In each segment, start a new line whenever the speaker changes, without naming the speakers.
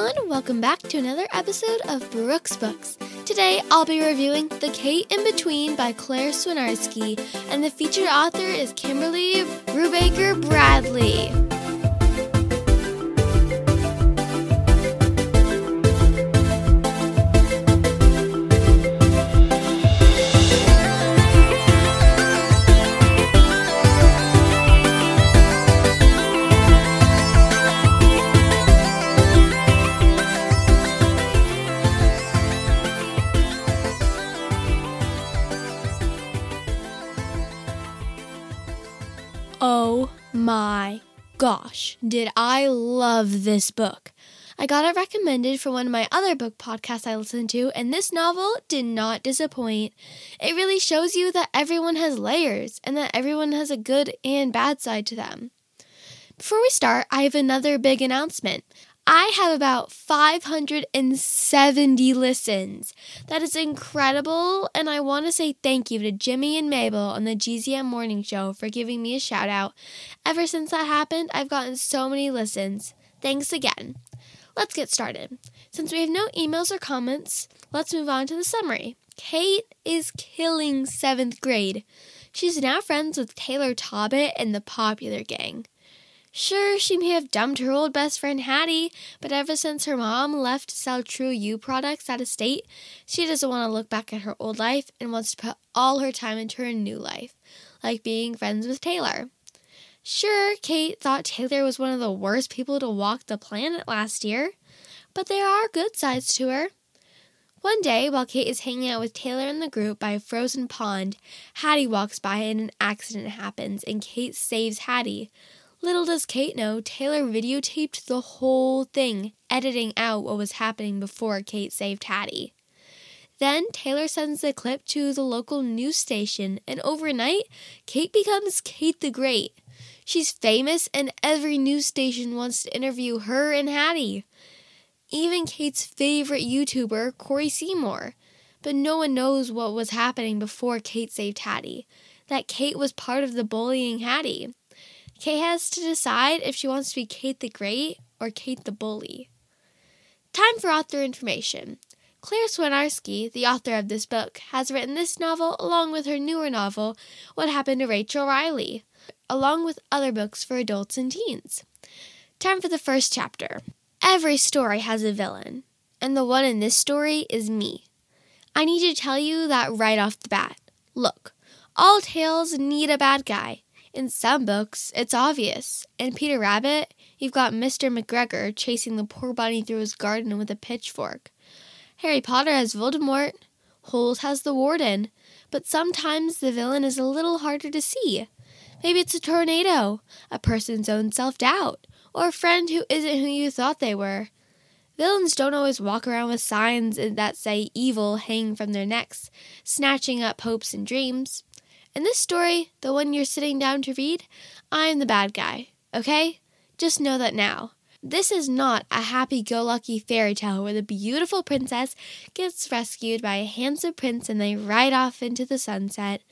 everyone. Welcome back to another episode of Brooks Books. Today, I'll be reviewing The Kate in Between by Claire Swinarski, and the featured author is Kimberly Brubaker Bradley. Oh my gosh, did I love this book! I got it recommended for one of my other book podcasts I listened to, and this novel did not disappoint. It really shows you that everyone has layers and that everyone has a good and bad side to them. Before we start, I have another big announcement. I have about 570 listens. That is incredible, and I want to say thank you to Jimmy and Mabel on the GZM Morning Show for giving me a shout out. Ever since that happened, I've gotten so many listens. Thanks again. Let's get started. Since we have no emails or comments, let's move on to the summary. Kate is killing seventh grade. She's now friends with Taylor Tobbit and the Popular Gang. Sure, she may have dumped her old best friend Hattie, but ever since her mom left to sell True You products out of state, she doesn't want to look back at her old life and wants to put all her time into her new life, like being friends with Taylor. Sure, Kate thought Taylor was one of the worst people to walk the planet last year, but there are good sides to her. One day, while Kate is hanging out with Taylor and the group by a frozen pond, Hattie walks by and an accident happens, and Kate saves Hattie. Little does Kate know, Taylor videotaped the whole thing, editing out what was happening before Kate saved Hattie. Then Taylor sends the clip to the local news station, and overnight, Kate becomes Kate the Great. She's famous, and every news station wants to interview her and Hattie. Even Kate's favorite YouTuber, Corey Seymour. But no one knows what was happening before Kate saved Hattie. That Kate was part of the bullying Hattie. Kate has to decide if she wants to be Kate the Great or Kate the Bully. Time for author information. Claire Swinarski, the author of this book, has written this novel along with her newer novel, What Happened to Rachel Riley, along with other books for adults and teens. Time for the first chapter. Every story has a villain, and the one in this story is me. I need to tell you that right off the bat. Look, all tales need a bad guy. In some books, it's obvious. In Peter Rabbit, you've got Mr. McGregor chasing the poor bunny through his garden with a pitchfork. Harry Potter has Voldemort. Holes has the warden. But sometimes the villain is a little harder to see. Maybe it's a tornado, a person's own self doubt, or a friend who isn't who you thought they were. Villains don't always walk around with signs that say evil hanging from their necks, snatching up hopes and dreams. In this story, the one you're sitting down to read, I'm the bad guy, okay? Just know that now. This is not a happy go lucky fairy tale where the beautiful princess gets rescued by a handsome prince and they ride off into the sunset.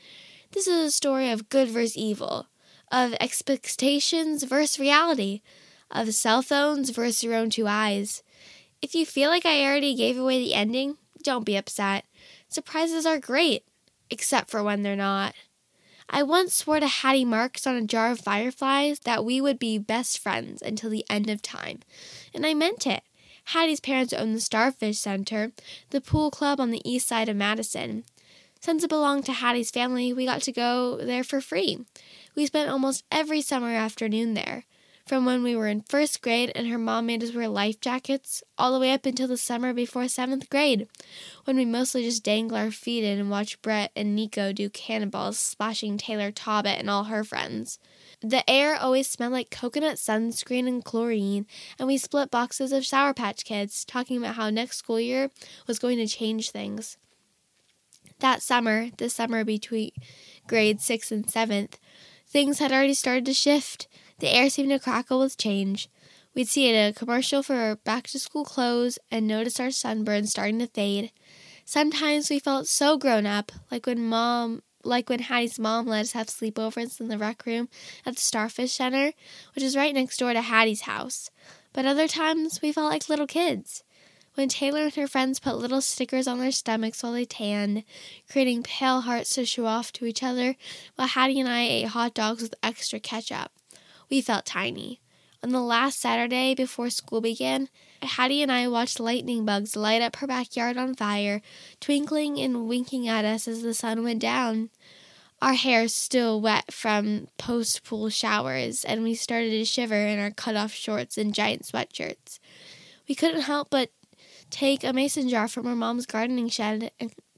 This is a story of good versus evil, of expectations versus reality, of cell phones versus your own two eyes. If you feel like I already gave away the ending, don't be upset. Surprises are great, except for when they're not. I once swore to Hattie Marks on a jar of fireflies that we would be best friends until the end of time, and I meant it. Hattie's parents own the Starfish Center, the pool club on the east side of Madison. Since it belonged to Hattie's family, we got to go there for free. We spent almost every summer afternoon there from when we were in first grade and her mom made us wear life jackets, all the way up until the summer before seventh grade, when we mostly just dangle our feet in and watch Brett and Nico do cannonballs, splashing Taylor Tobbit and all her friends. The air always smelled like coconut sunscreen and chlorine, and we split boxes of Sour Patch Kids, talking about how next school year was going to change things. That summer, the summer between grade 6 and 7th, things had already started to shift. The air seemed to crackle with change. We'd see it in a commercial for back to school clothes and notice our sunburn starting to fade. Sometimes we felt so grown up, like when mom like when Hattie's mom let us have sleepovers in the rec room at the Starfish Center, which is right next door to Hattie's house. But other times we felt like little kids. When Taylor and her friends put little stickers on their stomachs while they tanned, creating pale hearts to show off to each other, while Hattie and I ate hot dogs with extra ketchup, we felt tiny. On the last Saturday before school began, Hattie and I watched lightning bugs light up her backyard on fire, twinkling and winking at us as the sun went down. Our hair still wet from post pool showers, and we started to shiver in our cut off shorts and giant sweatshirts. We couldn't help but take a mason jar from our mom's gardening shed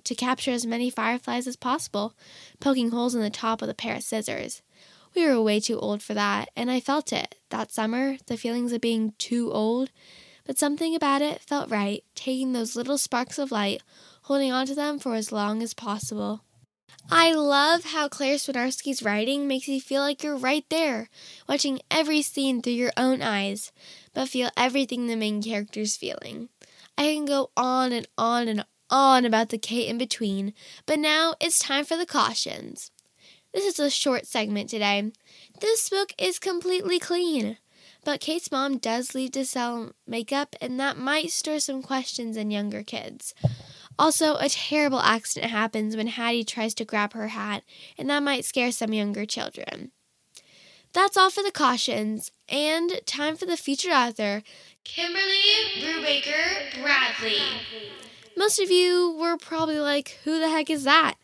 to capture as many fireflies as possible, poking holes in the top with a pair of scissors. We were way too old for that, and I felt it that summer, the feelings of being too old. But something about it felt right, taking those little sparks of light, holding on to them for as long as possible. I love how Claire Swinarski's writing makes you feel like you're right there, watching every scene through your own eyes, but feel everything the main character's feeling. I can go on and on and on about the Kate in between, but now it's time for the cautions. This is a short segment today. This book is completely clean, but Kate's mom does leave to sell makeup, and that might stir some questions in younger kids. Also, a terrible accident happens when Hattie tries to grab her hat, and that might scare some younger children. That's all for the cautions, and time for the featured author, Kimberly Brubaker Bradley. Most of you were probably like, who the heck is that?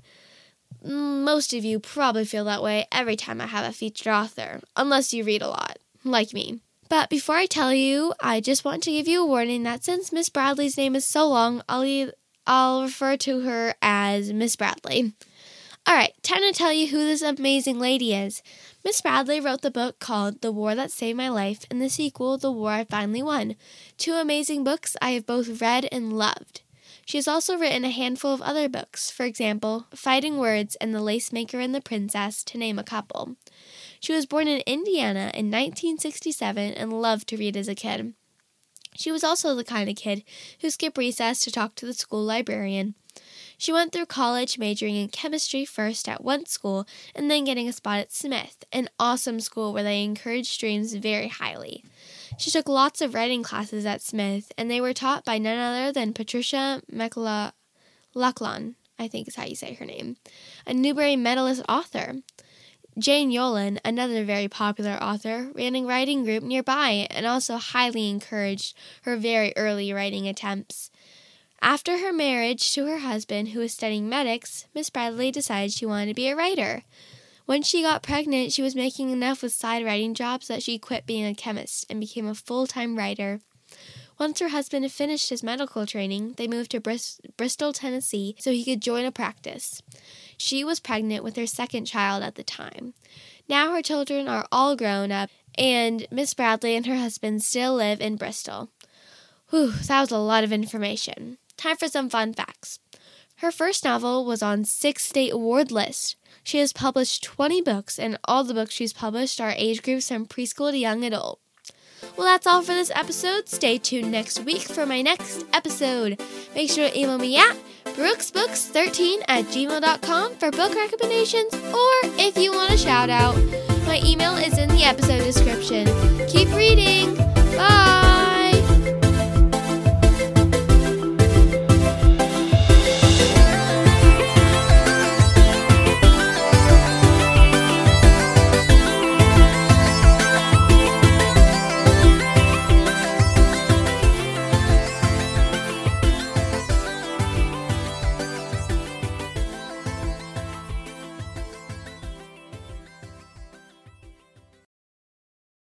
Most of you probably feel that way every time I have a featured author, unless you read a lot, like me. But before I tell you, I just want to give you a warning that since Miss Bradley's name is so long, I'll, I'll refer to her as Miss Bradley. Alright, time to tell you who this amazing lady is. Miss Bradley wrote the book called The War That Saved My Life and the sequel, The War I Finally Won. Two amazing books I have both read and loved. She has also written a handful of other books, for example, Fighting Words and The Lace Maker and the Princess, to name a couple. She was born in Indiana in 1967 and loved to read as a kid. She was also the kind of kid who skipped recess to talk to the school librarian. She went through college majoring in chemistry first at one school and then getting a spot at Smith, an awesome school where they encourage dreams very highly. She took lots of writing classes at Smith, and they were taught by none other than Patricia MacLachlan, I think is how you say her name, a Newbery medalist author. Jane Yolen, another very popular author, ran a writing group nearby and also highly encouraged her very early writing attempts. After her marriage to her husband, who was studying medics, Miss Bradley decided she wanted to be a writer. When she got pregnant, she was making enough with side writing jobs that she quit being a chemist and became a full time writer. Once her husband had finished his medical training, they moved to Bris- Bristol, Tennessee, so he could join a practice. She was pregnant with her second child at the time. Now her children are all grown up, and Miss Bradley and her husband still live in Bristol. Whew, that was a lot of information. Time for some fun facts. Her first novel was on six state award lists. She has published 20 books, and all the books she's published are age groups from preschool to young adult. Well, that's all for this episode. Stay tuned next week for my next episode. Make sure to email me at brooksbooks13 at gmail.com for book recommendations or if you want a shout out. My email is in the episode description. Keep reading. Bye.